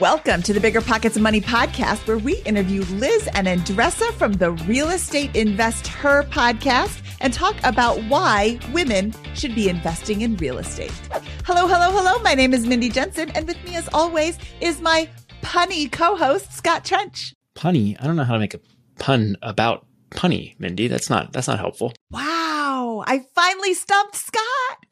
Welcome to the Bigger Pockets of Money podcast, where we interview Liz and Andresa from the Real Estate InvestHER podcast and talk about why women should be investing in real estate. Hello, hello, hello. My name is Mindy Jensen, and with me, as always, is my punny co host, Scott Trench. Punny? I don't know how to make a pun about punny, Mindy. That's not that's not helpful. Wow, I finally stumped Scott.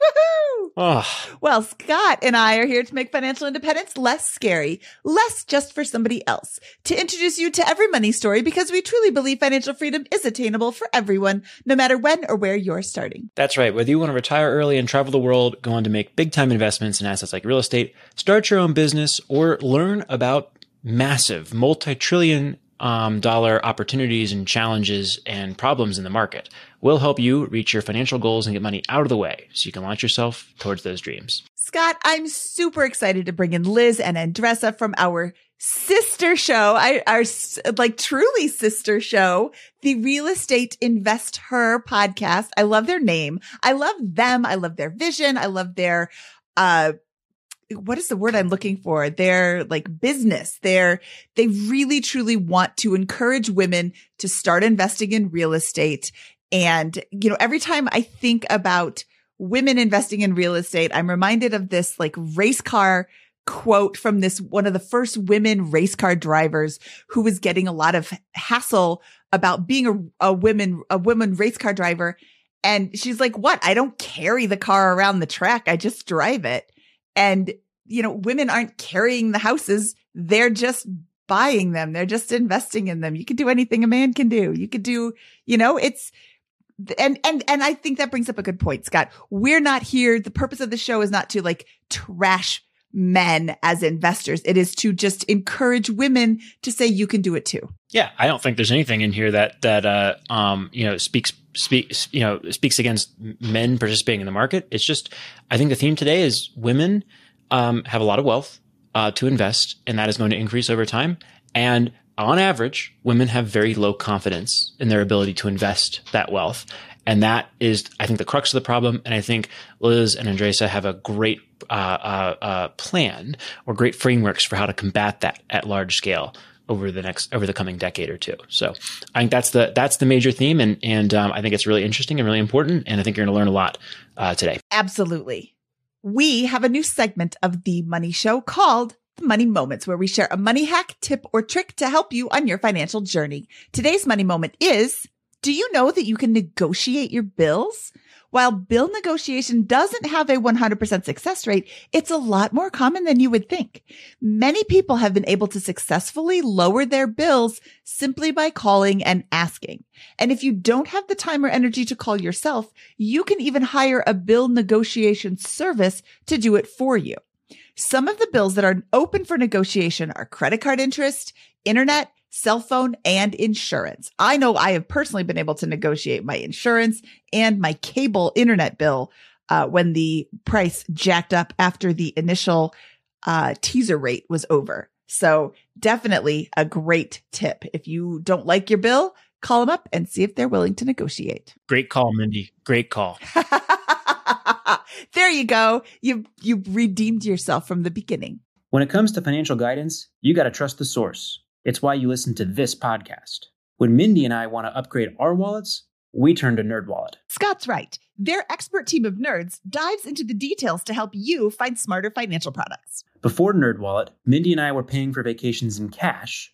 Woohoo! Oh, Well, Scott and I are here to make financial independence less scary, less just for somebody else, to introduce you to every money story because we truly believe financial freedom is attainable for everyone, no matter when or where you're starting. that's right. Whether you want to retire early and travel the world, go on to make big time investments in assets like real estate, start your own business, or learn about massive multi-trillion um, dollar opportunities and challenges and problems in the market. We'll help you reach your financial goals and get money out of the way so you can launch yourself towards those dreams. Scott, I'm super excited to bring in Liz and Andresa from our sister show, our like truly sister show, the Real Estate Invest Her podcast. I love their name. I love them. I love their vision. I love their, uh, what is the word I'm looking for? Their like business. They're, they really truly want to encourage women to start investing in real estate. And, you know, every time I think about women investing in real estate, I'm reminded of this like race car quote from this one of the first women race car drivers who was getting a lot of hassle about being a, a woman, a woman race car driver. And she's like, what? I don't carry the car around the track. I just drive it. And, you know, women aren't carrying the houses. They're just buying them. They're just investing in them. You can do anything a man can do. You could do, you know, it's, and and and I think that brings up a good point, Scott. We're not here. The purpose of the show is not to like trash men as investors. It is to just encourage women to say you can do it too. Yeah, I don't think there's anything in here that that uh, um, you know speaks speaks you know speaks against men participating in the market. It's just I think the theme today is women um, have a lot of wealth uh, to invest, and that is going to increase over time. And on average, women have very low confidence in their ability to invest that wealth. And that is, I think, the crux of the problem. And I think Liz and Andresa have a great uh, uh, uh, plan or great frameworks for how to combat that at large scale over the next over the coming decade or two. So I think that's the that's the major theme, and and um, I think it's really interesting and really important. And I think you're going to learn a lot uh, today. Absolutely. We have a new segment of the Money Show called Money Moments, where we share a money hack, tip, or trick to help you on your financial journey. Today's money moment is Do you know that you can negotiate your bills? While bill negotiation doesn't have a 100% success rate, it's a lot more common than you would think. Many people have been able to successfully lower their bills simply by calling and asking. And if you don't have the time or energy to call yourself, you can even hire a bill negotiation service to do it for you. Some of the bills that are open for negotiation are credit card interest, internet, cell phone, and insurance. I know I have personally been able to negotiate my insurance and my cable internet bill uh, when the price jacked up after the initial uh, teaser rate was over. So definitely a great tip. If you don't like your bill, call them up and see if they're willing to negotiate. Great call, Mindy. Great call. there you go. You you redeemed yourself from the beginning. When it comes to financial guidance, you got to trust the source. It's why you listen to this podcast. When Mindy and I want to upgrade our wallets, we turn to NerdWallet. Scott's right. Their expert team of nerds dives into the details to help you find smarter financial products. Before NerdWallet, Mindy and I were paying for vacations in cash,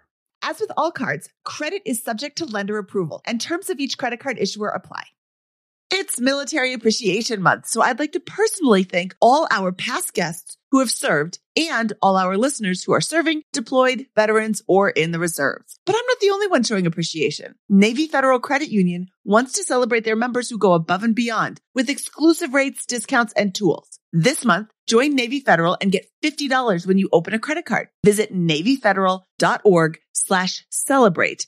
As with all cards, credit is subject to lender approval, and terms of each credit card issuer apply. It's Military Appreciation Month, so I'd like to personally thank all our past guests who have served and all our listeners who are serving, deployed, veterans, or in the reserves. But I'm not the only one showing appreciation. Navy Federal Credit Union wants to celebrate their members who go above and beyond with exclusive rates, discounts, and tools. This month, join Navy Federal and get $50 when you open a credit card. Visit NavyFederal.org slash celebrate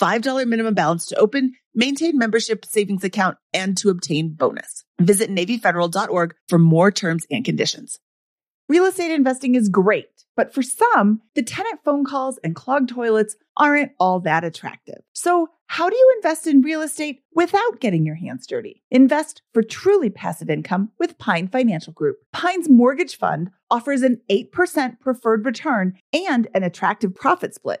$5 minimum balance to open, maintain membership savings account, and to obtain bonus. Visit NavyFederal.org for more terms and conditions. Real estate investing is great, but for some, the tenant phone calls and clogged toilets aren't all that attractive. So how do you invest in real estate without getting your hands dirty? Invest for truly passive income with Pine Financial Group. Pine's mortgage fund offers an 8% preferred return and an attractive profit split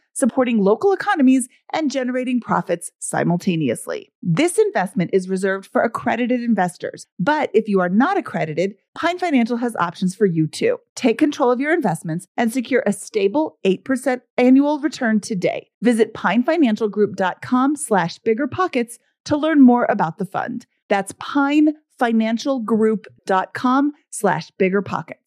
supporting local economies and generating profits simultaneously. This investment is reserved for accredited investors, but if you are not accredited, Pine Financial has options for you too. Take control of your investments and secure a stable 8% annual return today. Visit pinefinancialgroup.com slash biggerpockets to learn more about the fund. That's pinefinancialgroup.com slash biggerpockets.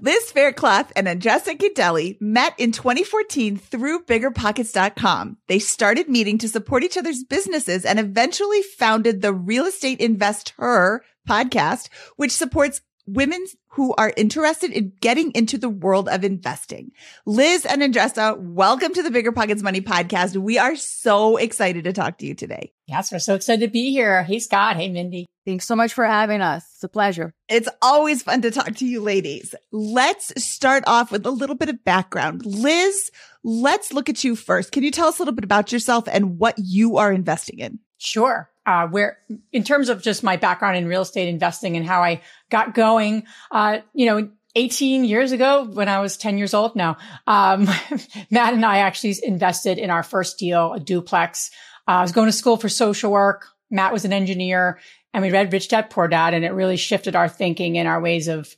Liz Faircloth and Andresa Guidelli met in 2014 through biggerpockets.com. They started meeting to support each other's businesses and eventually founded the Real Estate InvestHER podcast, which supports women who are interested in getting into the world of investing. Liz and Andresa, welcome to the Bigger Pockets Money podcast. We are so excited to talk to you today. Yes, we're so excited to be here. Hey, Scott. Hey, Mindy. Thanks so much for having us. It's a pleasure. It's always fun to talk to you ladies. Let's start off with a little bit of background. Liz, let's look at you first. Can you tell us a little bit about yourself and what you are investing in? Sure. Uh, where in terms of just my background in real estate investing and how I got going, uh, you know, 18 years ago when I was 10 years old now, um, Matt and I actually invested in our first deal, a duplex. Uh, I was going to school for social work. Matt was an engineer and we read Rich Dad Poor Dad and it really shifted our thinking and our ways of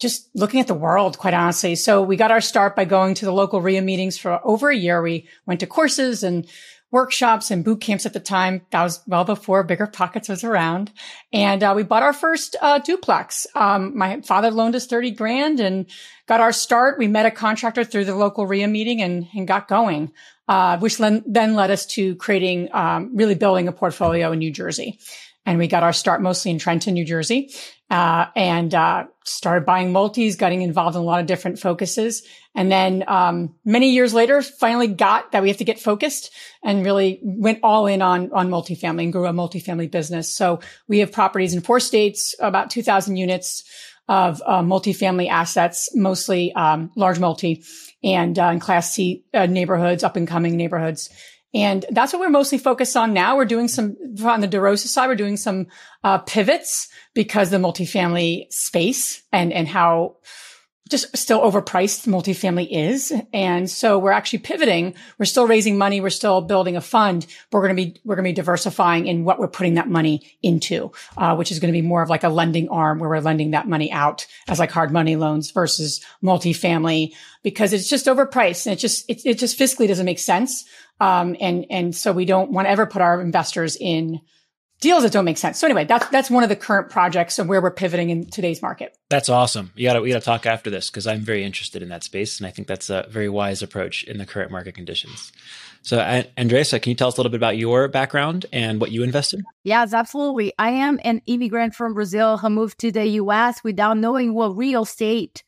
just looking at the world, quite honestly. So we got our start by going to the local REIA meetings for over a year. We went to courses and workshops and boot camps at the time. That was well before Bigger Pockets was around. And uh, we bought our first uh, duplex. Um, my father loaned us 30 grand and got our start. We met a contractor through the local REIA meeting and, and got going, uh, which then, then led us to creating, um, really building a portfolio in New Jersey and we got our start mostly in Trenton, New Jersey, uh, and uh, started buying multis, getting involved in a lot of different focuses, and then um, many years later, finally got that we have to get focused and really went all in on on multifamily and grew a multifamily business. So we have properties in four states, about two thousand units of uh, multifamily assets, mostly um, large multi and uh, in Class C uh, neighborhoods, up and coming neighborhoods. And that's what we're mostly focused on now. We're doing some on the DeRosa side. We're doing some uh, pivots because the multifamily space and and how just still overpriced multifamily is. And so we're actually pivoting. We're still raising money. We're still building a fund, but we're going to be, we're going to be diversifying in what we're putting that money into, uh, which is going to be more of like a lending arm where we're lending that money out as like hard money loans versus multifamily because it's just overpriced and it just, it, it just fiscally doesn't make sense. Um, and, and so we don't want to ever put our investors in deals that don't make sense. So anyway, that's that's one of the current projects and where we're pivoting in today's market. That's awesome. You got to we got to talk after this because I'm very interested in that space, and I think that's a very wise approach in the current market conditions. So, Andresa, can you tell us a little bit about your background and what you invest in? Yes, absolutely. I am an immigrant from Brazil who moved to the U.S. without knowing what real estate,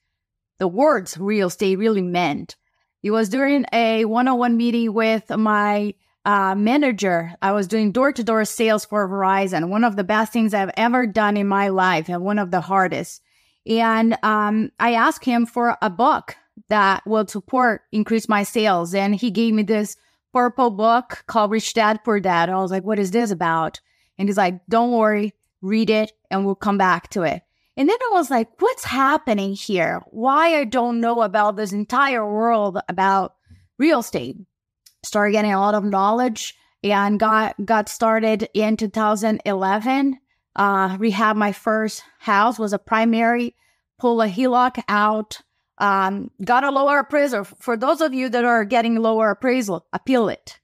the words real estate, really meant. It was during a one-on-one meeting with my uh, manager. I was doing door to door sales for Verizon, one of the best things I've ever done in my life and one of the hardest. And um, I asked him for a book that will support increase my sales. And he gave me this purple book called Rich Dad Poor Dad. I was like, what is this about? And he's like, don't worry, read it and we'll come back to it. And then I was like, what's happening here? Why I don't know about this entire world about real estate? Started getting a lot of knowledge and got got started in 2011. Uh, rehab my first house was a primary, pull a HELOC out, um, got a lower appraisal. For those of you that are getting lower appraisal, appeal it.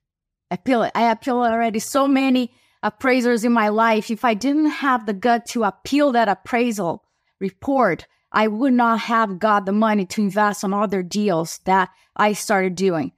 Appeal it. I appeal already so many appraisers in my life. If I didn't have the gut to appeal that appraisal report, I would not have got the money to invest on other deals that I started doing.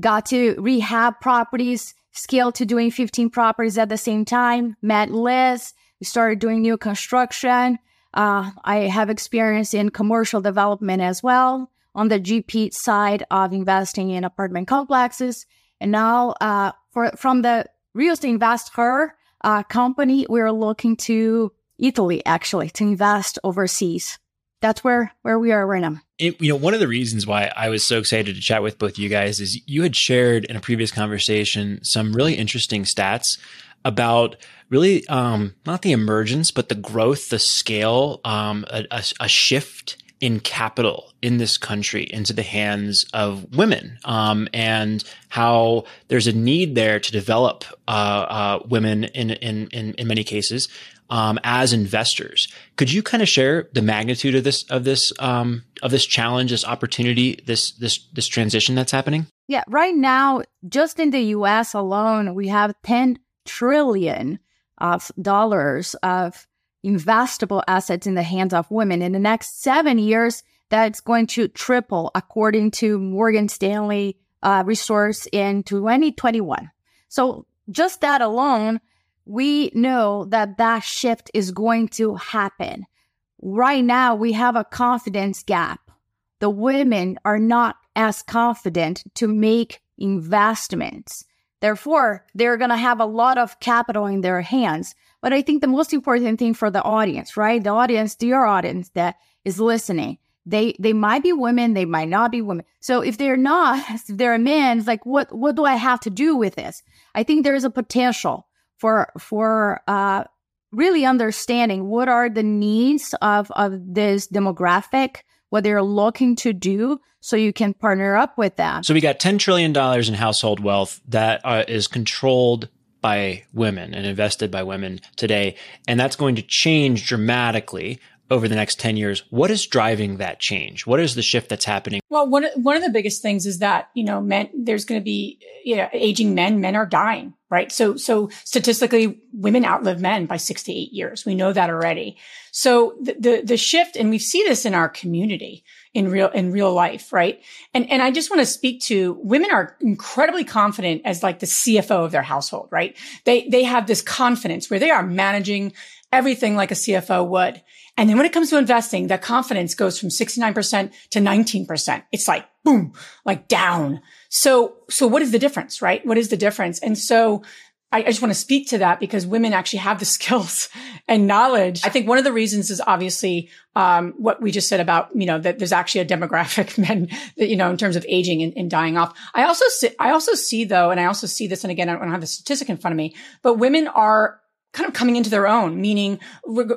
Got to rehab properties, scaled to doing 15 properties at the same time, met Liz. We started doing new construction. Uh, I have experience in commercial development as well on the GP side of investing in apartment complexes. And now, uh, for, from the real estate investor uh, company, we're looking to Italy actually to invest overseas. That's where where we are right now. It, you know, one of the reasons why I was so excited to chat with both you guys is you had shared in a previous conversation some really interesting stats about really um, not the emergence, but the growth, the scale, um, a, a, a shift in capital in this country into the hands of women, um, and how there's a need there to develop uh, uh, women in, in in in many cases um, as investors. Could you kind of share the magnitude of this of this um, of this challenge, this opportunity, this this this transition that's happening? Yeah, right now, just in the U.S. alone, we have ten trillion of dollars of investable assets in the hands of women. In the next seven years, that's going to triple, according to Morgan Stanley uh, resource in 2021. So just that alone, we know that that shift is going to happen. Right now, we have a confidence gap. The women are not as confident to make investments. Therefore, they're going to have a lot of capital in their hands. But I think the most important thing for the audience, right? The audience, your audience that is listening, they they might be women, they might not be women. So if they're not, if they're men, it's like what what do I have to do with this? I think there is a potential for for uh, really understanding what are the needs of of this demographic, what they're looking to do, so you can partner up with them. So we got ten trillion dollars in household wealth that uh, is controlled by women and invested by women today. And that's going to change dramatically over the next 10 years. What is driving that change? What is the shift that's happening? Well, one, one of the biggest things is that, you know, men, there's going to be, you know, aging men, men are dying, right? So, so statistically, women outlive men by six to eight years. We know that already. So the, the, the shift, and we see this in our community in real, in real life, right? And, and I just want to speak to women are incredibly confident as like the CFO of their household, right? They, they have this confidence where they are managing everything like a CFO would. And then when it comes to investing, that confidence goes from 69% to 19%. It's like boom, like down. So, so what is the difference, right? What is the difference? And so I, I just want to speak to that because women actually have the skills and knowledge. I think one of the reasons is obviously, um, what we just said about, you know, that there's actually a demographic men that, you know, in terms of aging and, and dying off. I also see, I also see though, and I also see this, and again, I don't have the statistic in front of me, but women are kind of coming into their own, meaning,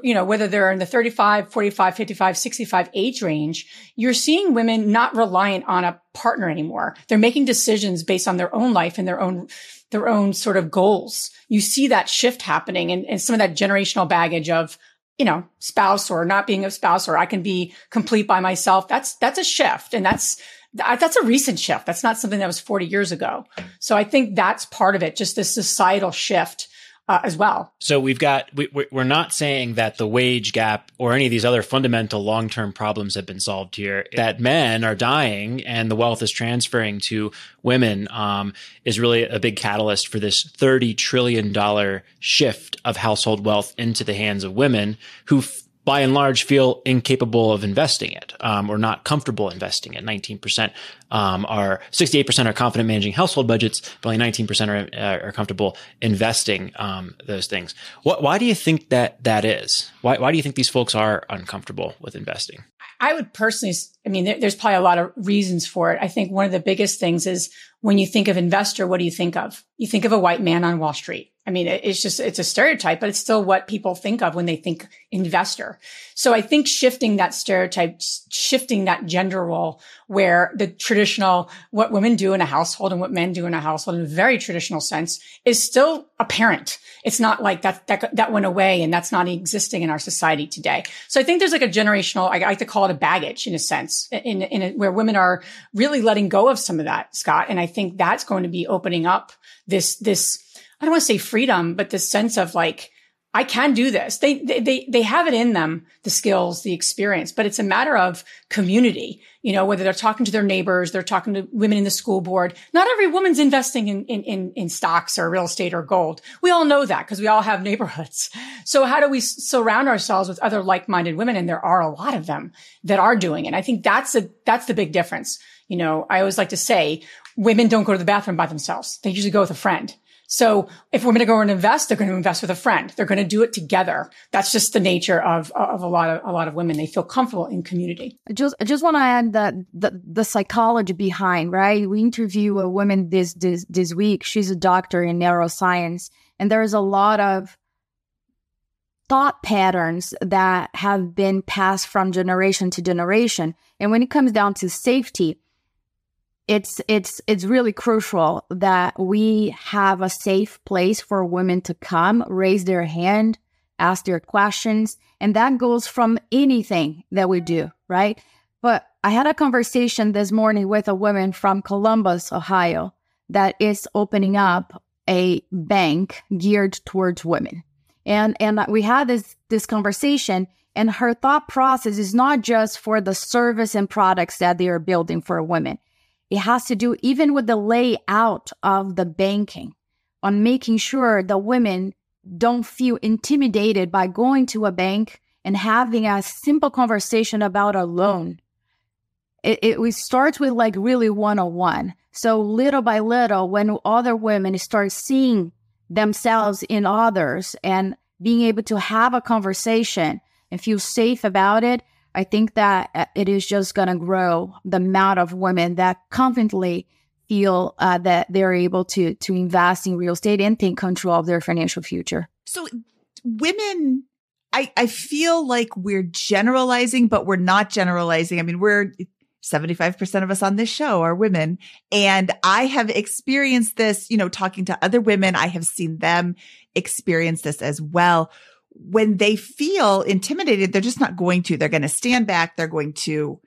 you know, whether they're in the 35, 45, 55, 65 age range, you're seeing women not reliant on a partner anymore. They're making decisions based on their own life and their own, their own sort of goals. You see that shift happening and, and some of that generational baggage of, you know, spouse or not being a spouse or I can be complete by myself. That's, that's a shift. And that's, that's a recent shift. That's not something that was 40 years ago. So I think that's part of it, just this societal shift uh, as well. So we've got we, we're not saying that the wage gap or any of these other fundamental long term problems have been solved here. That men are dying and the wealth is transferring to women um, is really a big catalyst for this thirty trillion dollar shift of household wealth into the hands of women who by and large feel incapable of investing it um, or not comfortable investing it. 19% um, are 68% are confident managing household budgets, but only 19% are, uh, are comfortable investing um, those things. What, why do you think that that is? Why, why do you think these folks are uncomfortable with investing? I would personally, I mean, there, there's probably a lot of reasons for it. I think one of the biggest things is when you think of investor, what do you think of? You think of a white man on Wall Street. I mean, it's just, it's a stereotype, but it's still what people think of when they think investor. So I think shifting that stereotype, shifting that gender role where the traditional, what women do in a household and what men do in a household in a very traditional sense is still apparent. It's not like that, that, that went away and that's not existing in our society today. So I think there's like a generational, I like to call it a baggage in a sense, in, in a, where women are really letting go of some of that, Scott. And I think that's going to be opening up this, this, I don't want to say freedom, but this sense of like, I can do this. They, they, they have it in them, the skills, the experience, but it's a matter of community. You know, whether they're talking to their neighbors, they're talking to women in the school board. Not every woman's investing in, in, in, stocks or real estate or gold. We all know that because we all have neighborhoods. So how do we surround ourselves with other like-minded women? And there are a lot of them that are doing it. I think that's a, that's the big difference. You know, I always like to say women don't go to the bathroom by themselves. They usually go with a friend. So if we're going to go and invest, they're going to invest with a friend. They're going to do it together. That's just the nature of, of a lot of, a lot of women. They feel comfortable in community. I just, I just want to add that the, the psychology behind, right? We interview a woman this, this, this week. She's a doctor in neuroscience and there's a lot of thought patterns that have been passed from generation to generation. And when it comes down to safety, it's it's it's really crucial that we have a safe place for women to come raise their hand ask their questions and that goes from anything that we do right? But i had a conversation this morning with a woman from columbus ohio that is opening up a bank geared towards women. And and we had this this conversation and her thought process is not just for the service and products that they are building for women it has to do even with the layout of the banking on making sure the women don't feel intimidated by going to a bank and having a simple conversation about a loan. It, it, starts with like really 101. So little by little, when other women start seeing themselves in others and being able to have a conversation and feel safe about it, I think that uh, it is just going to grow the amount of women that confidently feel uh, that they're able to to invest in real estate and take control of their financial future. So, women, I I feel like we're generalizing, but we're not generalizing. I mean, we're 75% of us on this show are women. And I have experienced this, you know, talking to other women. I have seen them experience this as well when they feel intimidated, they're just not going to. They're going to stand back. They're going to,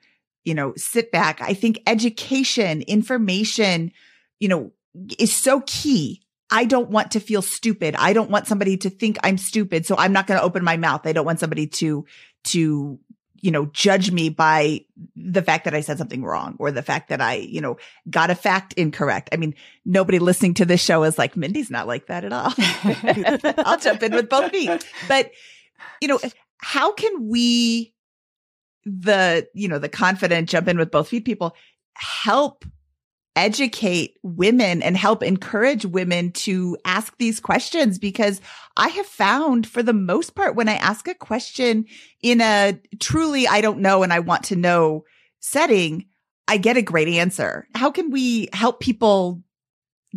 you know, sit back. I think education, information, you know, is so key. I don't want to feel stupid. I don't want somebody to think I'm stupid. So I'm not going to open my mouth. I don't want somebody to, to you know, judge me by the fact that I said something wrong or the fact that I, you know, got a fact incorrect. I mean, nobody listening to this show is like, Mindy's not like that at all. I'll jump in with both feet. But, you know, how can we, the, you know, the confident jump in with both feet people help educate women and help encourage women to ask these questions because I have found for the most part, when I ask a question in a truly, I don't know and I want to know setting, I get a great answer. How can we help people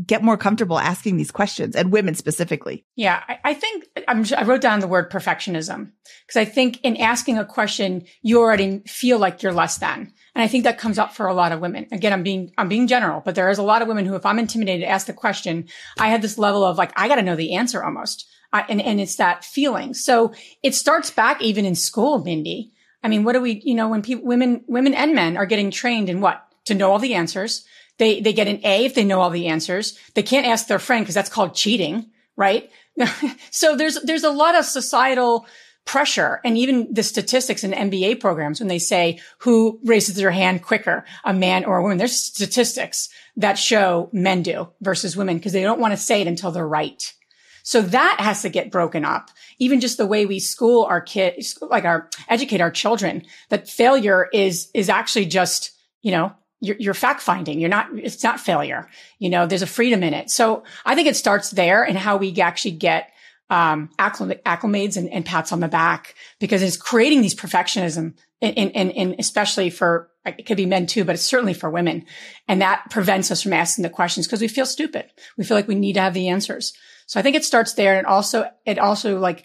get more comfortable asking these questions and women specifically? Yeah, I, I think I'm, i wrote down the word perfectionism because I think in asking a question, you already feel like you're less than. And I think that comes up for a lot of women. Again, I'm being, I'm being general, but there is a lot of women who, if I'm intimidated to ask the question, I have this level of like, I got to know the answer almost. I, and, and it's that feeling. So it starts back even in school, Mindy. I mean, what do we, you know, when people, women, women and men are getting trained in what? To know all the answers. They, they get an A if they know all the answers. They can't ask their friend because that's called cheating, right? so there's, there's a lot of societal pressure and even the statistics in MBA programs when they say who raises their hand quicker, a man or a woman. There's statistics that show men do versus women because they don't want to say it until they're right. So that has to get broken up. Even just the way we school our kids, like our educate our children that failure is, is actually just, you know, you're, you're fact finding. You're not, it's not failure. You know, there's a freedom in it. So I think it starts there and how we actually get um, acclimates and, and, pats on the back because it's creating these perfectionism and, and, especially for it could be men too, but it's certainly for women. And that prevents us from asking the questions because we feel stupid. We feel like we need to have the answers. So I think it starts there. And also, it also like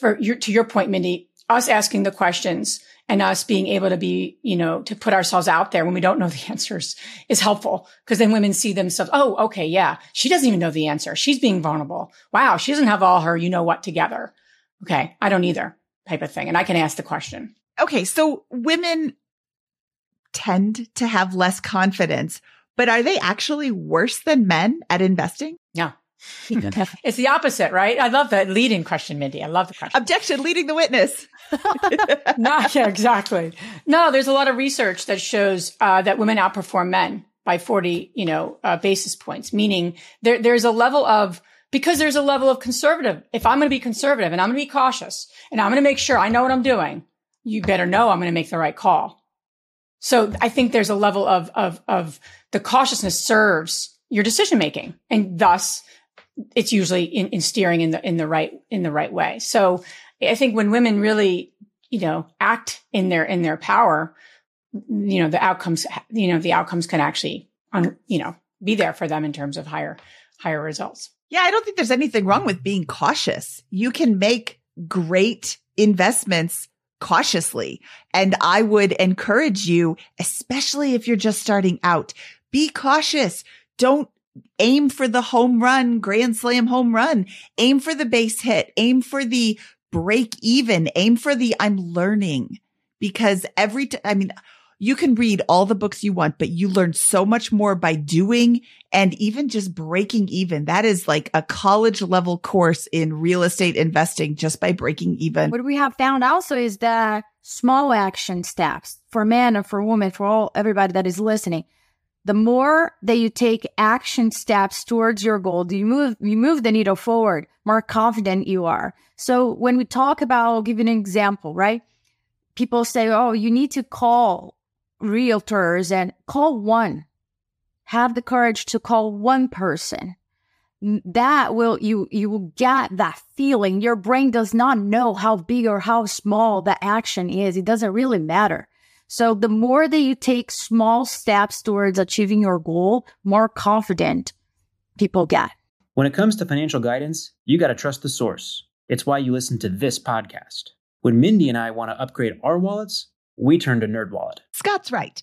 for your, to your point, Mindy, us asking the questions and us being able to be, you know, to put ourselves out there when we don't know the answers is helpful because then women see themselves. Oh, okay. Yeah. She doesn't even know the answer. She's being vulnerable. Wow. She doesn't have all her, you know what together. Okay. I don't either type of thing. And I can ask the question. Okay. So women tend to have less confidence, but are they actually worse than men at investing? Yeah. It's the opposite, right? I love the leading question, Mindy. I love the question. Objection, leading the witness. no, yeah, exactly. No, there's a lot of research that shows uh, that women outperform men by 40, you know, uh, basis points, meaning there, there's a level of, because there's a level of conservative. If I'm going to be conservative and I'm going to be cautious and I'm going to make sure I know what I'm doing, you better know I'm going to make the right call. So I think there's a level of, of, of the cautiousness serves your decision making and thus it's usually in, in steering in the, in the right, in the right way. So I think when women really, you know, act in their, in their power, you know, the outcomes, you know, the outcomes can actually, un, you know, be there for them in terms of higher, higher results. Yeah. I don't think there's anything wrong with being cautious. You can make great investments cautiously. And I would encourage you, especially if you're just starting out, be cautious. Don't aim for the home run, grand slam home run, aim for the base hit, aim for the break even, aim for the I'm learning because every time, I mean, you can read all the books you want, but you learn so much more by doing and even just breaking even. That is like a college level course in real estate investing just by breaking even. What we have found also is that small action steps for men or for women, for all everybody that is listening. The more that you take action steps towards your goal, you move you move the needle forward, more confident you are. So when we talk about, I'll give you an example, right? People say, oh, you need to call realtors and call one. Have the courage to call one person. That will, you, you will get that feeling. Your brain does not know how big or how small the action is. It doesn't really matter. So the more that you take small steps towards achieving your goal, more confident people get. When it comes to financial guidance, you got to trust the source. It's why you listen to this podcast. When Mindy and I want to upgrade our wallets, we turn to NerdWallet. Scott's right.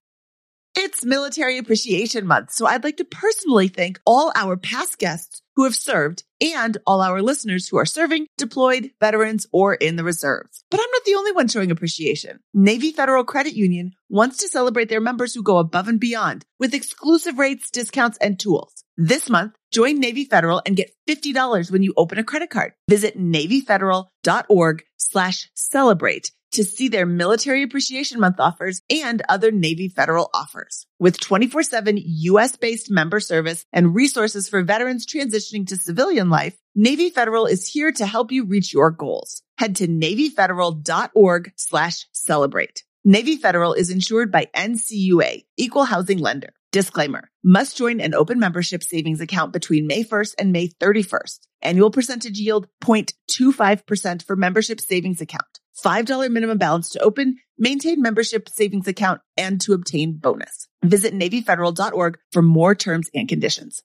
It's Military Appreciation Month, so I'd like to personally thank all our past guests who have served and all our listeners who are serving, deployed, veterans, or in the reserves. But I'm not the only one showing appreciation. Navy Federal Credit Union wants to celebrate their members who go above and beyond with exclusive rates, discounts, and tools. This month, join Navy Federal and get $50 when you open a credit card. Visit NavyFederal.org slash celebrate to see their Military Appreciation Month offers and other Navy Federal offers. With 24-7 US-based member service and resources for veterans transitioning to civilian life, Navy Federal is here to help you reach your goals. Head to NavyFederal.org slash celebrate. Navy Federal is insured by NCUA, Equal Housing Lender. Disclaimer, must join an open membership savings account between May 1st and May 31st. Annual percentage yield 0.25% for membership savings account. $5 minimum balance to open, maintain membership savings account, and to obtain bonus. Visit NavyFederal.org for more terms and conditions.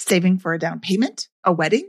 Saving for a down payment, a wedding,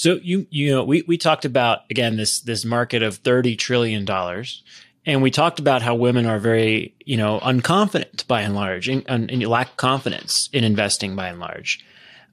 So you you know we we talked about again this this market of thirty trillion dollars, and we talked about how women are very you know unconfident by and large, and, and lack confidence in investing by and large.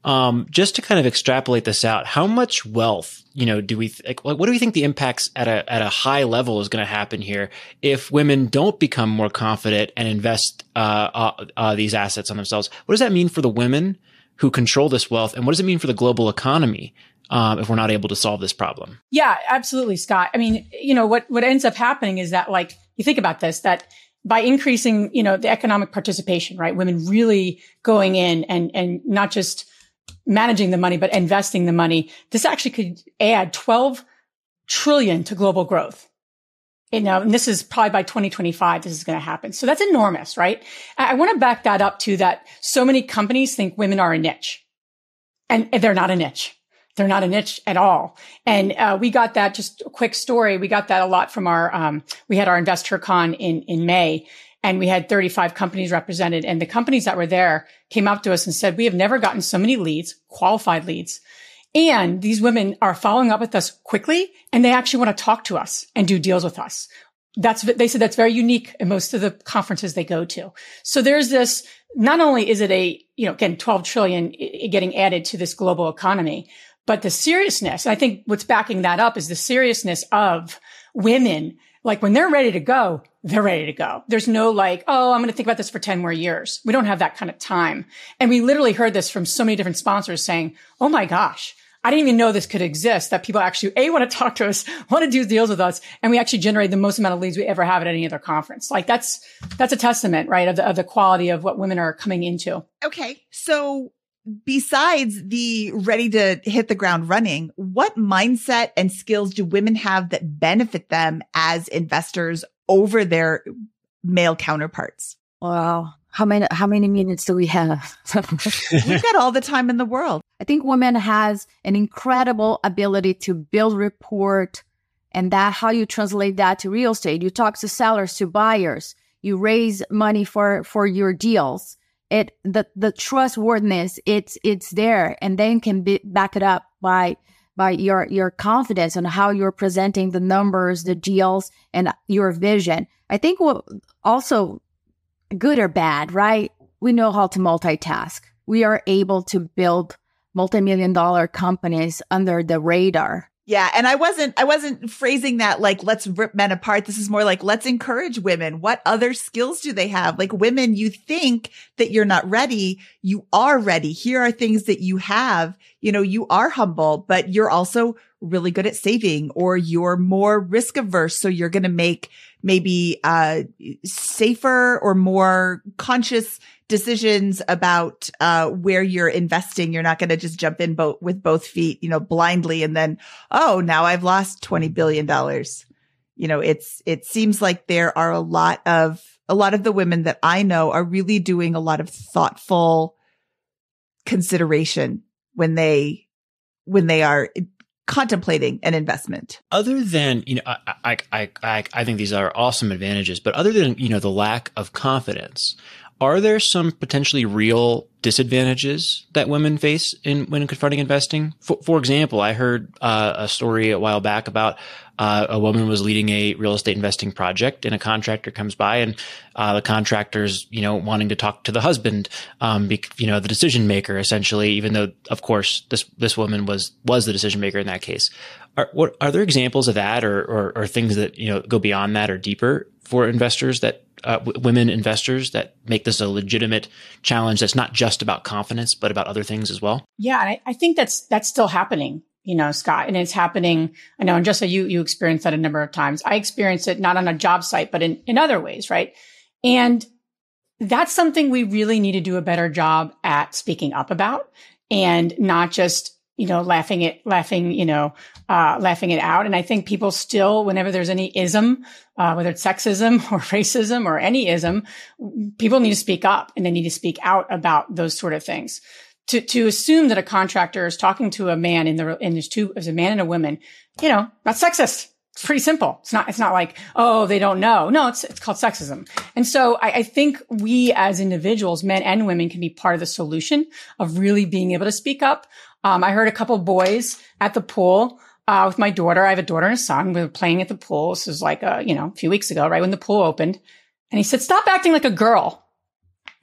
Um, just to kind of extrapolate this out, how much wealth you know do we th- like? What do we think the impacts at a at a high level is going to happen here if women don't become more confident and invest uh, uh, uh, these assets on themselves? What does that mean for the women? Who control this wealth, and what does it mean for the global economy? Um, if we're not able to solve this problem. Yeah, absolutely, Scott. I mean, you know, what, what ends up happening is that like, you think about this, that by increasing, you know, the economic participation, right? Women really going in and, and not just managing the money, but investing the money. This actually could add 12 trillion to global growth. You know, and this is probably by 2025, this is going to happen. So that's enormous, right? I, want to back that up to that so many companies think women are a niche and they're not a niche they're not a niche at all. And uh, we got that just a quick story. We got that a lot from our, um, we had our investor con in, in May and we had 35 companies represented and the companies that were there came up to us and said, we have never gotten so many leads, qualified leads. And these women are following up with us quickly and they actually want to talk to us and do deals with us. That's, they said that's very unique in most of the conferences they go to. So there's this, not only is it a, you know, again, 12 trillion getting added to this global economy, but the seriousness, I think what's backing that up is the seriousness of women. Like when they're ready to go, they're ready to go. There's no like, oh, I'm going to think about this for 10 more years. We don't have that kind of time. And we literally heard this from so many different sponsors saying, oh my gosh, I didn't even know this could exist that people actually A want to talk to us, want to do deals with us, and we actually generate the most amount of leads we ever have at any other conference. Like that's that's a testament, right, of the of the quality of what women are coming into. Okay. So besides the ready to hit the ground running, what mindset and skills do women have that benefit them as investors over their male counterparts? Wow. How many, how many minutes do we have? We've got all the time in the world. I think women has an incredible ability to build rapport and that how you translate that to real estate. You talk to sellers, to buyers, you raise money for, for your deals it the the trustworthiness it's it's there. And then can be back it up by by your your confidence on how you're presenting the numbers the deals and your vision. I think what also good or bad right? We know how to multitask. We are able to build multi-million dollar companies under the radar yeah. And I wasn't, I wasn't phrasing that like, let's rip men apart. This is more like, let's encourage women. What other skills do they have? Like women, you think that you're not ready. You are ready. Here are things that you have. You know, you are humble, but you're also really good at saving or you're more risk averse. So you're going to make maybe, uh, safer or more conscious decisions about uh, where you're investing. You're not going to just jump in both with both feet, you know, blindly and then, oh, now I've lost $20 billion. You know, it's, it seems like there are a lot of, a lot of the women that I know are really doing a lot of thoughtful consideration when they, when they are contemplating an investment. Other than, you know, I, I, I, I think these are awesome advantages, but other than, you know, the lack of confidence, are there some potentially real disadvantages that women face in when confronting investing? For, for example, I heard uh, a story a while back about uh, a woman was leading a real estate investing project, and a contractor comes by, and uh, the contractor's you know wanting to talk to the husband, um, be, you know the decision maker essentially. Even though, of course, this this woman was was the decision maker in that case. Are what are there examples of that, or, or, or things that you know go beyond that or deeper for investors that uh, w- women investors that make this a legitimate challenge that's not just about confidence, but about other things as well? Yeah, I, I think that's that's still happening, you know, Scott, and it's happening. I know, and just so you you experienced that a number of times. I experienced it not on a job site, but in in other ways, right? And that's something we really need to do a better job at speaking up about, and not just you know, laughing it, laughing, you know, uh, laughing it out. And I think people still, whenever there's any ism, uh, whether it's sexism or racism or any ism, people need to speak up and they need to speak out about those sort of things. To, to assume that a contractor is talking to a man in the, in there's two, as a man and a woman, you know, that's sexist. It's pretty simple. It's not, it's not like, oh, they don't know. No, it's, it's called sexism. And so I, I, think we as individuals, men and women can be part of the solution of really being able to speak up. Um, I heard a couple boys at the pool, uh, with my daughter. I have a daughter and a son. We were playing at the pool. This was like, a, you know, a few weeks ago, right when the pool opened. And he said, stop acting like a girl.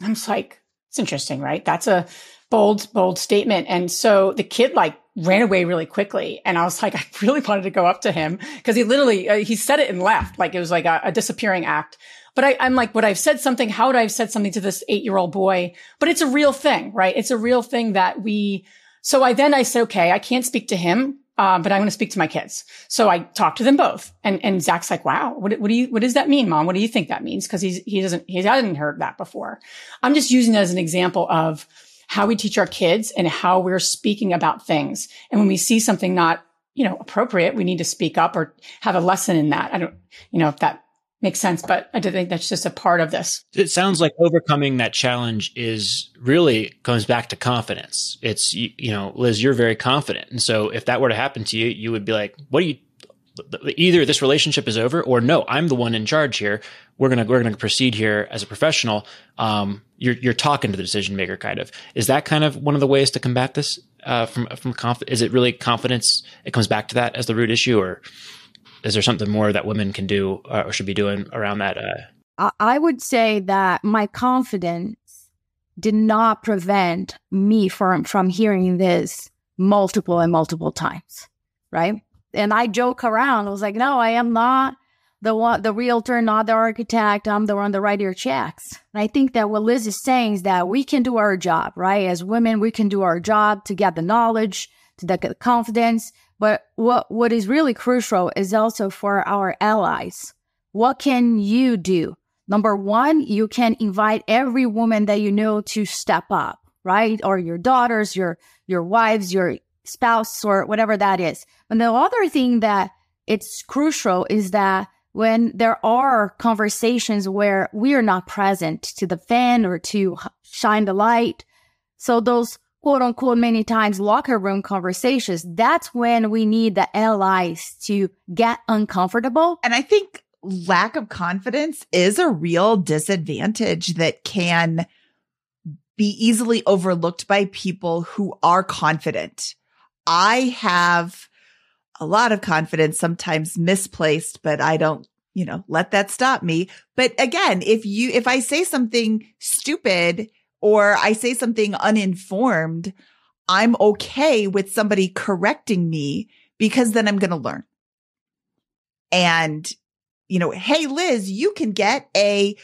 I'm just like, it's interesting, right? That's a bold, bold statement. And so the kid like ran away really quickly. And I was like, I really wanted to go up to him because he literally, uh, he said it and left. Like it was like a, a disappearing act. But I, am like, would I have said something? How would I have said something to this eight year old boy? But it's a real thing, right? It's a real thing that we, so I then I said, okay, I can't speak to him. Uh, but I'm going to speak to my kids. So I talked to them both. And, and Zach's like, wow, what, what do you, what does that mean, mom? What do you think that means? Cause he's, he doesn't, he hasn't heard that before. I'm just using it as an example of, how we teach our kids and how we're speaking about things. And when we see something not, you know, appropriate, we need to speak up or have a lesson in that. I don't, you know, if that makes sense, but I do think that's just a part of this. It sounds like overcoming that challenge is really comes back to confidence. It's, you, you know, Liz, you're very confident. And so if that were to happen to you, you would be like, what do you, either this relationship is over or no, I'm the one in charge here. We're going to, we're going to proceed here as a professional. Um, you're, you're talking to the decision maker kind of. Is that kind of one of the ways to combat this? Uh, from, from conf- is it really confidence? It comes back to that as the root issue or is there something more that women can do uh, or should be doing around that? Uh? I would say that my confidence did not prevent me from, from hearing this multiple and multiple times. Right and I joke around. I was like, no, I am not the one, the realtor, not the architect. I'm the one that write your checks. And I think that what Liz is saying is that we can do our job, right? As women, we can do our job to get the knowledge, to get the confidence. But what, what is really crucial is also for our allies. What can you do? Number one, you can invite every woman that you know to step up, right? Or your daughters, your, your wives, your spouse or whatever that is. And the other thing that it's crucial is that when there are conversations where we are not present to defend or to shine the light, so those quote unquote many times locker room conversations, that's when we need the allies to get uncomfortable. And I think lack of confidence is a real disadvantage that can be easily overlooked by people who are confident. I have a lot of confidence, sometimes misplaced, but I don't, you know, let that stop me. But again, if you, if I say something stupid or I say something uninformed, I'm okay with somebody correcting me because then I'm going to learn. And, you know, Hey, Liz, you can get a,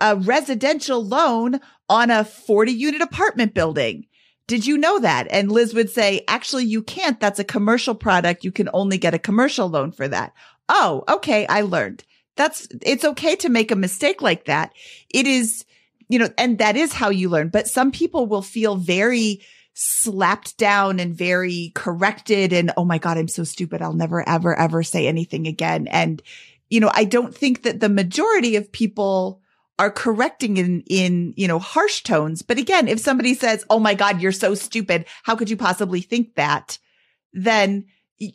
a residential loan on a 40 unit apartment building. Did you know that? And Liz would say, actually, you can't. That's a commercial product. You can only get a commercial loan for that. Oh, okay. I learned. That's, it's okay to make a mistake like that. It is, you know, and that is how you learn. But some people will feel very slapped down and very corrected and, oh my God, I'm so stupid. I'll never, ever, ever say anything again. And, you know, I don't think that the majority of people are correcting in, in, you know, harsh tones. But again, if somebody says, Oh my God, you're so stupid. How could you possibly think that? Then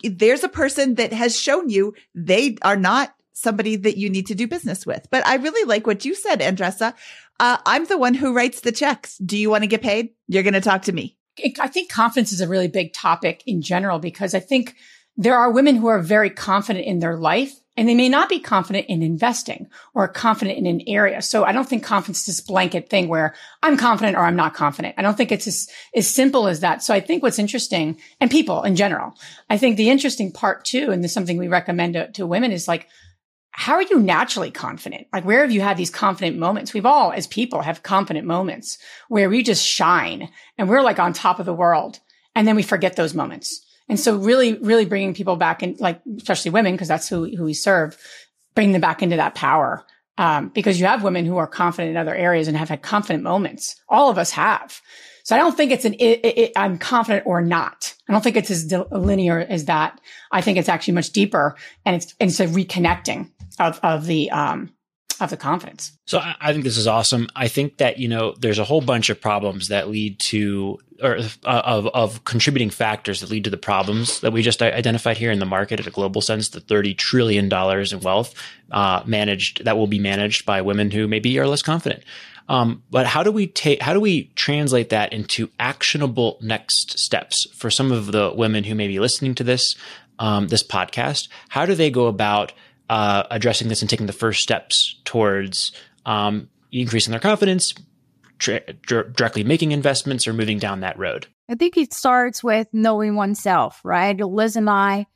there's a person that has shown you they are not somebody that you need to do business with. But I really like what you said, Andresa. Uh, I'm the one who writes the checks. Do you want to get paid? You're going to talk to me. I think confidence is a really big topic in general because I think there are women who are very confident in their life and they may not be confident in investing or confident in an area. So I don't think confidence is this blanket thing where I'm confident or I'm not confident. I don't think it's as, as simple as that. So I think what's interesting and people in general, I think the interesting part too, and this is something we recommend to, to women is like, how are you naturally confident? Like, where have you had these confident moments? We've all, as people, have confident moments where we just shine and we're like on top of the world. And then we forget those moments. And so really, really bringing people back and like, especially women, because that's who, who we serve, bring them back into that power. Um, because you have women who are confident in other areas and have had confident moments. All of us have. So I don't think it's an it, it, I'm confident or not. I don't think it's as linear as that. I think it's actually much deeper and it's, and it's a reconnecting of of the um of the confidence. So I, think this is awesome. I think that you know there's a whole bunch of problems that lead to or uh, of of contributing factors that lead to the problems that we just identified here in the market at a global sense. The thirty trillion dollars in wealth uh, managed that will be managed by women who maybe are less confident. Um, but how do we take how do we translate that into actionable next steps for some of the women who may be listening to this um, this podcast? How do they go about uh, addressing this and taking the first steps towards um, increasing their confidence, tra- directly making investments, or moving down that road? I think it starts with knowing oneself, right? Liz and I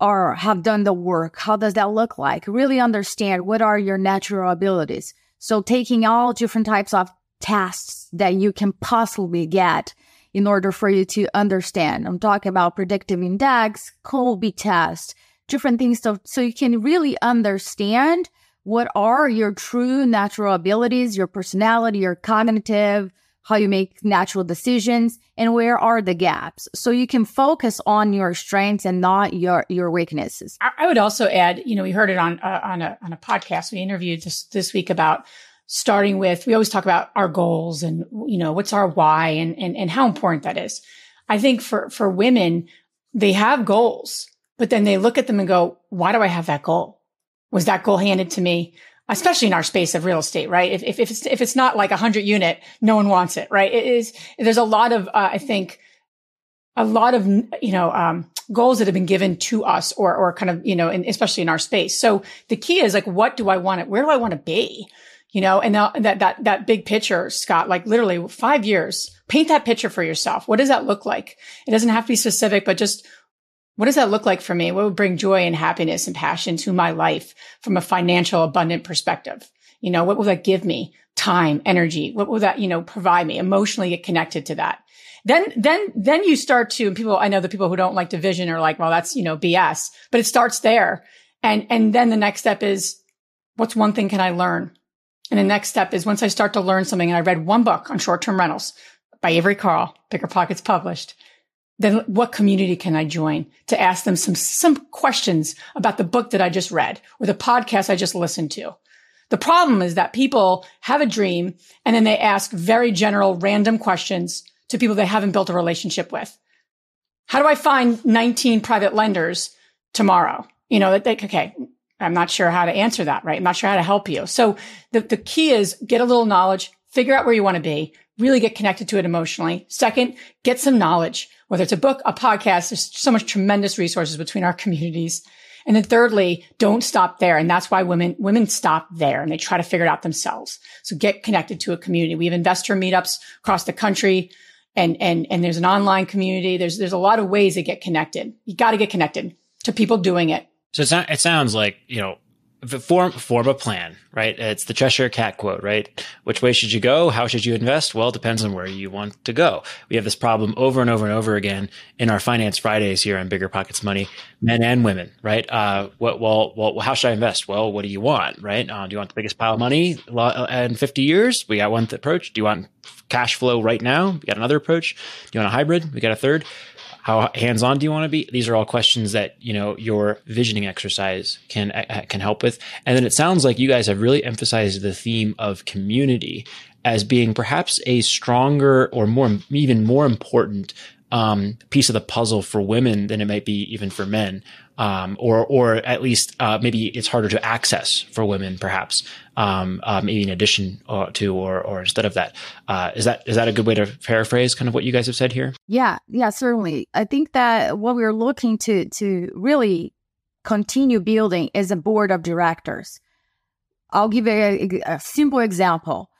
are have done the work. How does that look like? Really understand what are your natural abilities. So taking all different types of tasks that you can possibly get in order for you to understand. I'm talking about predictive index, Kolbe test, different things so, so you can really understand what are your true natural abilities, your personality, your cognitive, how you make natural decisions, and where are the gaps. So you can focus on your strengths and not your your weaknesses. I would also add, you know, we heard it on uh, on a on a podcast we interviewed this this week about starting with. We always talk about our goals and you know what's our why and and and how important that is. I think for for women, they have goals but then they look at them and go, why do I have that goal? Was that goal handed to me? Especially in our space of real estate, right? If, if, if it's, if it's not like a hundred unit, no one wants it, right? It is, there's a lot of, uh, I think, a lot of, you know, um, goals that have been given to us or, or kind of, you know, in, especially in our space. So the key is like, what do I want it? Where do I want to be? You know, and that, that, that, that big picture, Scott, like literally five years, paint that picture for yourself. What does that look like? It doesn't have to be specific, but just what does that look like for me? What would bring joy and happiness and passion to my life from a financial abundant perspective? You know, what will that give me? Time, energy. What will that, you know, provide me? Emotionally get connected to that. Then, then, then you start to, and people, I know the people who don't like division are like, well, that's, you know, BS, but it starts there. And, and then the next step is, what's one thing can I learn? And the next step is once I start to learn something and I read one book on short-term rentals by Avery Carl, BiggerPockets published then what community can I join to ask them some, some questions about the book that I just read or the podcast I just listened to? The problem is that people have a dream and then they ask very general random questions to people they haven't built a relationship with. How do I find 19 private lenders tomorrow? You know, that they, okay, I'm not sure how to answer that, right? I'm not sure how to help you. So the, the key is get a little knowledge, figure out where you want to be, really get connected to it emotionally. Second, get some knowledge whether it's a book, a podcast, there's so much tremendous resources between our communities. And then thirdly, don't stop there. And that's why women, women stop there and they try to figure it out themselves. So get connected to a community. We have investor meetups across the country and, and, and there's an online community. There's, there's a lot of ways to get connected. You got to get connected to people doing it. So it sounds like, you know, form form a plan, right? It's the Cheshire Cat quote, right? Which way should you go? How should you invest? Well, it depends on where you want to go. We have this problem over and over and over again in our Finance Fridays here on BiggerPockets Money, men and women, right? Uh, what, well, well, how should I invest? Well, what do you want, right? Uh, do you want the biggest pile of money in 50 years? We got one approach. Do you want cash flow right now? We got another approach. Do you want a hybrid? We got a third how hands-on do you want to be? These are all questions that you know your visioning exercise can can help with. And then it sounds like you guys have really emphasized the theme of community as being perhaps a stronger or more even more important um, piece of the puzzle for women than it might be even for men um, or or at least uh, maybe it's harder to access for women, perhaps um, uh, maybe in addition uh, to or or instead of that. Uh, is that is that a good way to paraphrase kind of what you guys have said here? Yeah, yeah, certainly. I think that what we're looking to to really continue building is a board of directors. I'll give a, a simple example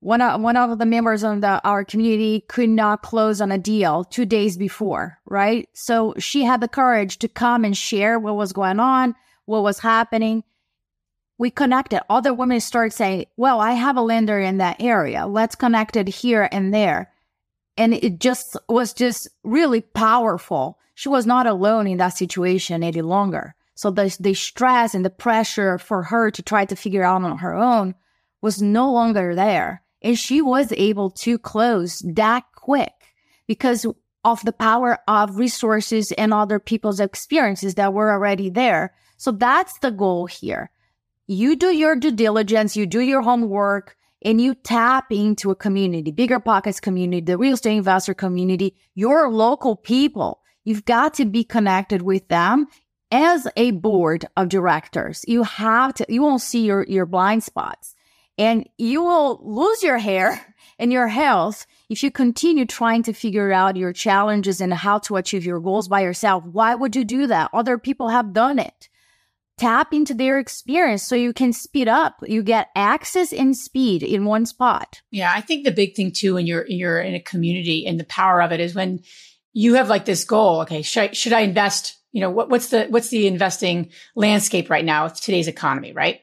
one of one of the members of the, our community could not close on a deal two days before, right? So she had the courage to come and share what was going on, what was happening. We connected. Other women started saying, "Well, I have a lender in that area. Let's connect it here and there," and it just was just really powerful. She was not alone in that situation any longer. So the the stress and the pressure for her to try to figure out on her own was no longer there and she was able to close that quick because of the power of resources and other people's experiences that were already there. So that's the goal here. You do your due diligence, you do your homework, and you tap into a community, BiggerPockets community, the real estate investor community, your local people. You've got to be connected with them as a board of directors. You have to, you won't see your, your blind spots and you will lose your hair and your health if you continue trying to figure out your challenges and how to achieve your goals by yourself. Why would you do that? Other people have done it. Tap into their experience so you can speed up. You get access and speed in one spot. Yeah, I think the big thing too when you're you're in a community and the power of it is when you have like this goal. Okay, should I, should I invest? You know, what, what's the what's the investing landscape right now with today's economy, right?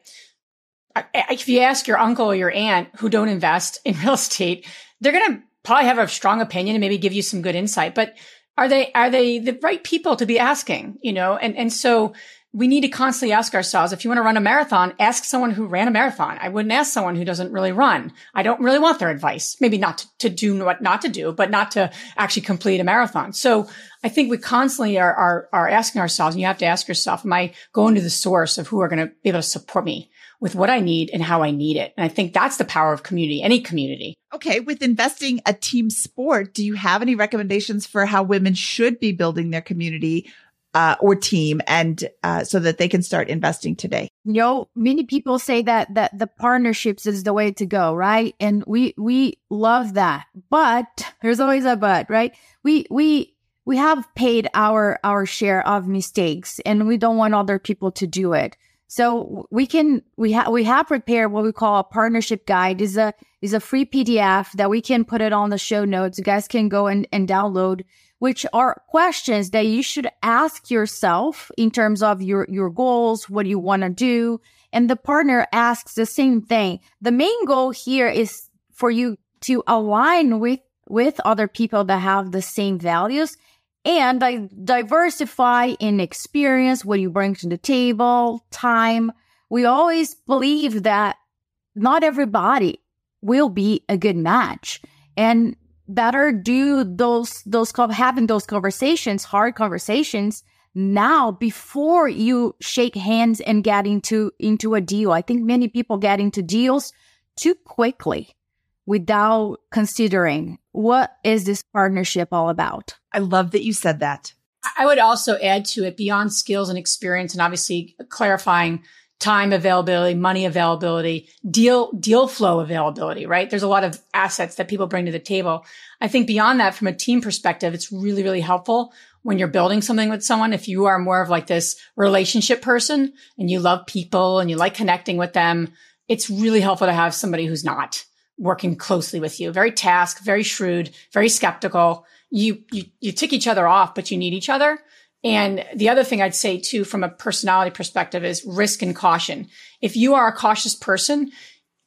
if you ask your uncle or your aunt who don't invest in real estate, they're going to probably have a strong opinion and maybe give you some good insight. But are they are they the right people to be asking? You know, and and so we need to constantly ask ourselves if you want to run a marathon, ask someone who ran a marathon. I wouldn't ask someone who doesn't really run. I don't really want their advice. Maybe not to, to do what not to do, but not to actually complete a marathon. So I think we constantly are, are, are asking ourselves, and you have to ask yourself, am I going to the source of who are going to be able to support me with what I need and how I need it? And I think that's the power of community, any community. Okay. With investing a team sport, do you have any recommendations for how women should be building their community uh, or team and uh, so that they can start investing today. You know many people say that that the partnerships is the way to go right? And we we love that. But there's always a but right? We we we have paid our our share of mistakes and we don't want other people to do it. So we can we have we have prepared what we call a partnership guide. Is a is a free pdf that we can put it on the show notes. You guys can go and, and download which are questions that you should ask yourself in terms of your, your goals, what you want to do. And the partner asks the same thing. The main goal here is for you to align with, with other people that have the same values and di- diversify in experience, what you bring to the table, time. We always believe that not everybody will be a good match. And better do those those having those conversations, hard conversations now before you shake hands and get into into a deal. I think many people get into deals too quickly without considering what is this partnership all about. I love that you said that. I would also add to it beyond skills and experience and obviously clarifying time availability, money availability, deal, deal flow availability, right? There's a lot of assets that people bring to the table. I think beyond that, from a team perspective, it's really, really helpful when you're building something with someone. If you are more of like this relationship person and you love people and you like connecting with them, it's really helpful to have somebody who's not working closely with you. Very task, very shrewd, very skeptical. You, you, you tick each other off, but you need each other And the other thing I'd say too, from a personality perspective is risk and caution. If you are a cautious person,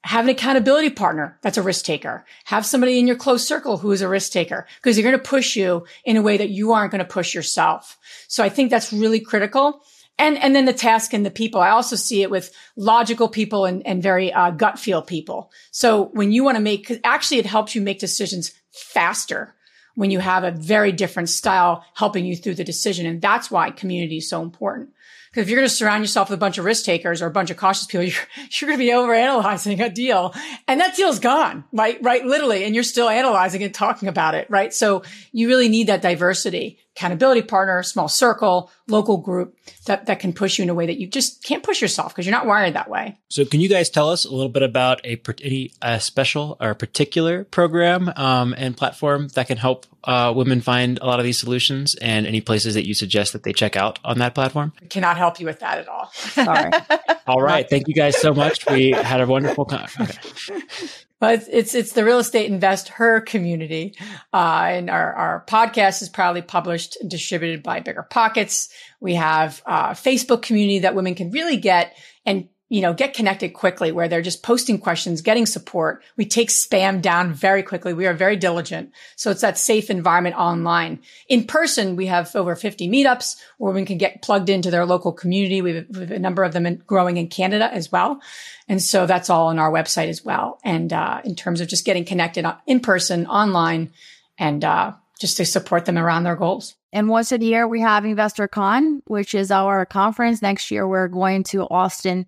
have an accountability partner that's a risk taker. Have somebody in your close circle who is a risk taker because they're going to push you in a way that you aren't going to push yourself. So I think that's really critical. And, and then the task and the people. I also see it with logical people and, and very uh, gut feel people. So when you want to make, actually it helps you make decisions faster when you have a very different style helping you through the decision. And that's why community is so important. Because if you're going to surround yourself with a bunch of risk takers or a bunch of cautious people, you're, you're going to be overanalyzing a deal and that deal's gone, right? Right. Literally. And you're still analyzing and talking about it, right? So you really need that diversity accountability partner, small circle, local group that, that can push you in a way that you just can't push yourself because you're not wired that way. So can you guys tell us a little bit about a, any a special or particular program um, and platform that can help uh, women find a lot of these solutions and any places that you suggest that they check out on that platform? I cannot help you with that at all. Sorry. all right. Thank you guys so much. We had a wonderful con- okay. But it's, it's, it's the real estate InvestHER community. Uh, and our, our podcast is proudly published and distributed by BiggerPockets. We have a Facebook community that women can really get and you know, get connected quickly where they're just posting questions, getting support. We take spam down very quickly. We are very diligent. So it's that safe environment online. In person, we have over 50 meetups where women can get plugged into their local community. We have, we have a number of them in, growing in Canada as well. And so that's all on our website as well. And, uh, in terms of just getting connected in person, online, and, uh, just to support them around their goals. And once a year, we have InvestHER CON, which is our conference. Next year, we're going to Austin,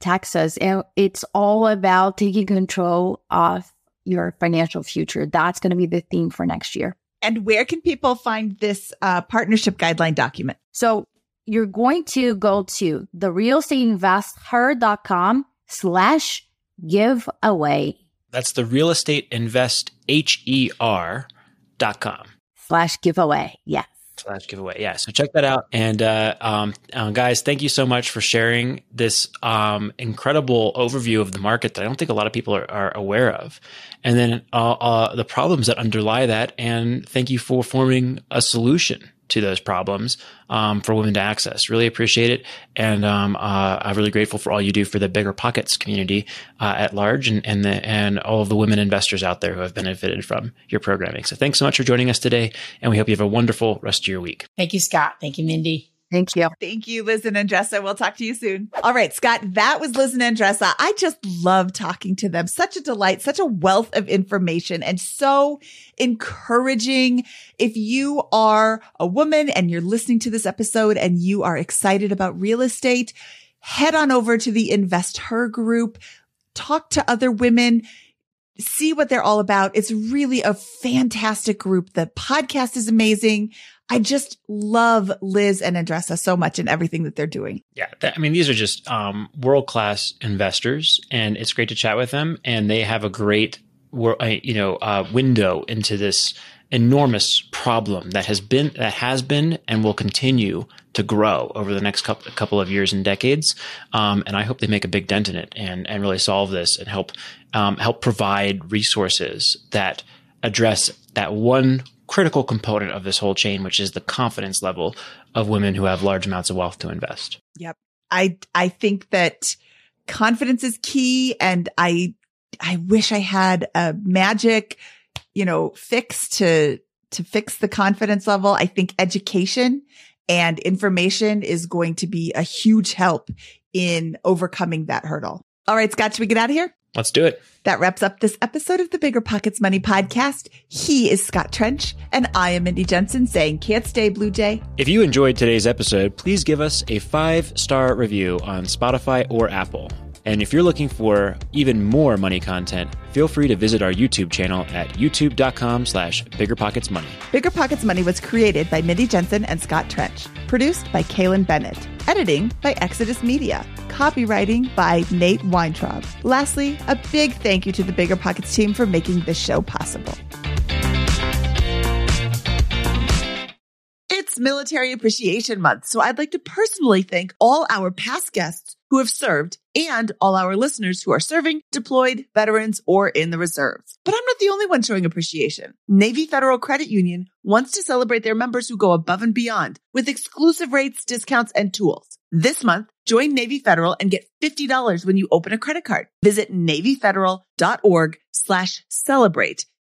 Texas. And it's all about taking control of your financial future. That's going to be the theme for next year. And where can people find this uh, partnership guideline document? So you're going to go to the realestateinvesther.com slash giveaway. That's the real estate invest H E R dot com slash giveaway. Yes slash giveaway. Yeah. So check that out. And, uh, um, uh, guys, thank you so much for sharing this, um, incredible overview of the market that I don't think a lot of people are, are aware of. And then, uh, uh, the problems that underlie that. And thank you for forming a solution to those problems um, for women to access. Really appreciate it, and um, uh, I'm really grateful for all you do for the BiggerPockets community uh, at large, and and, the, and all of the women investors out there who have benefited from your programming. So thanks so much for joining us today, and we hope you have a wonderful rest of your week. Thank you, Scott. Thank you, Mindy. Thank you. Thank you, Liz and Andresa. We'll talk to you soon. All right, Scott, that was Liz and Andresa. I just love talking to them. Such a delight, such a wealth of information and so encouraging. If you are a woman and you're listening to this episode and you are excited about real estate, head on over to the InvestHER group, talk to other women see what they're all about. It's really a fantastic group. The podcast is amazing. I just love Liz and Andresa so much and everything that they're doing. Yeah, that, I mean, these are just um, world class investors, and it's great to chat with them. And they have a great, you know, uh, window into this enormous problem that has been that has been and will continue to grow over the next couple, couple of years and decades. Um, and I hope they make a big dent in it and and really solve this and help um, help provide resources that address that one critical component of this whole chain, which is the confidence level of women who have large amounts of wealth to invest. Yep. I, I think that confidence is key. And I, I wish I had a magic, you know, fix to, to fix the confidence level. I think education and information is going to be a huge help in overcoming that hurdle. All right, Scott, should we get out of here? Let's do it. That wraps up this episode of the BiggerPockets Money podcast. He is Scott Trench, and I am Mindy Jensen saying, Can't stay, Blue Jay. If you enjoyed today's episode, please give us a five star review on Spotify or Apple. And if you're looking for even more money content, feel free to visit our YouTube channel at youtube.com slash biggerpocketsmoney. BiggerPockets Money was created by Mindy Jensen and Scott Trench. Produced by Kailyn Bennett. Editing by Exodus Media. Copywriting by Nate Weintraub. Lastly, a big thank you to the BiggerPockets team for making this show possible. It's Military Appreciation Month, so I'd like to personally thank all our past guests who have served and all our listeners who are serving, deployed, veterans, or in the reserves. But I'm not the only one showing appreciation. Navy Federal Credit Union wants to celebrate their members who go above and beyond with exclusive rates, discounts, and tools. This month, join Navy Federal and get $50 when you open a credit card. Visit NavyFederal.org slash celebrate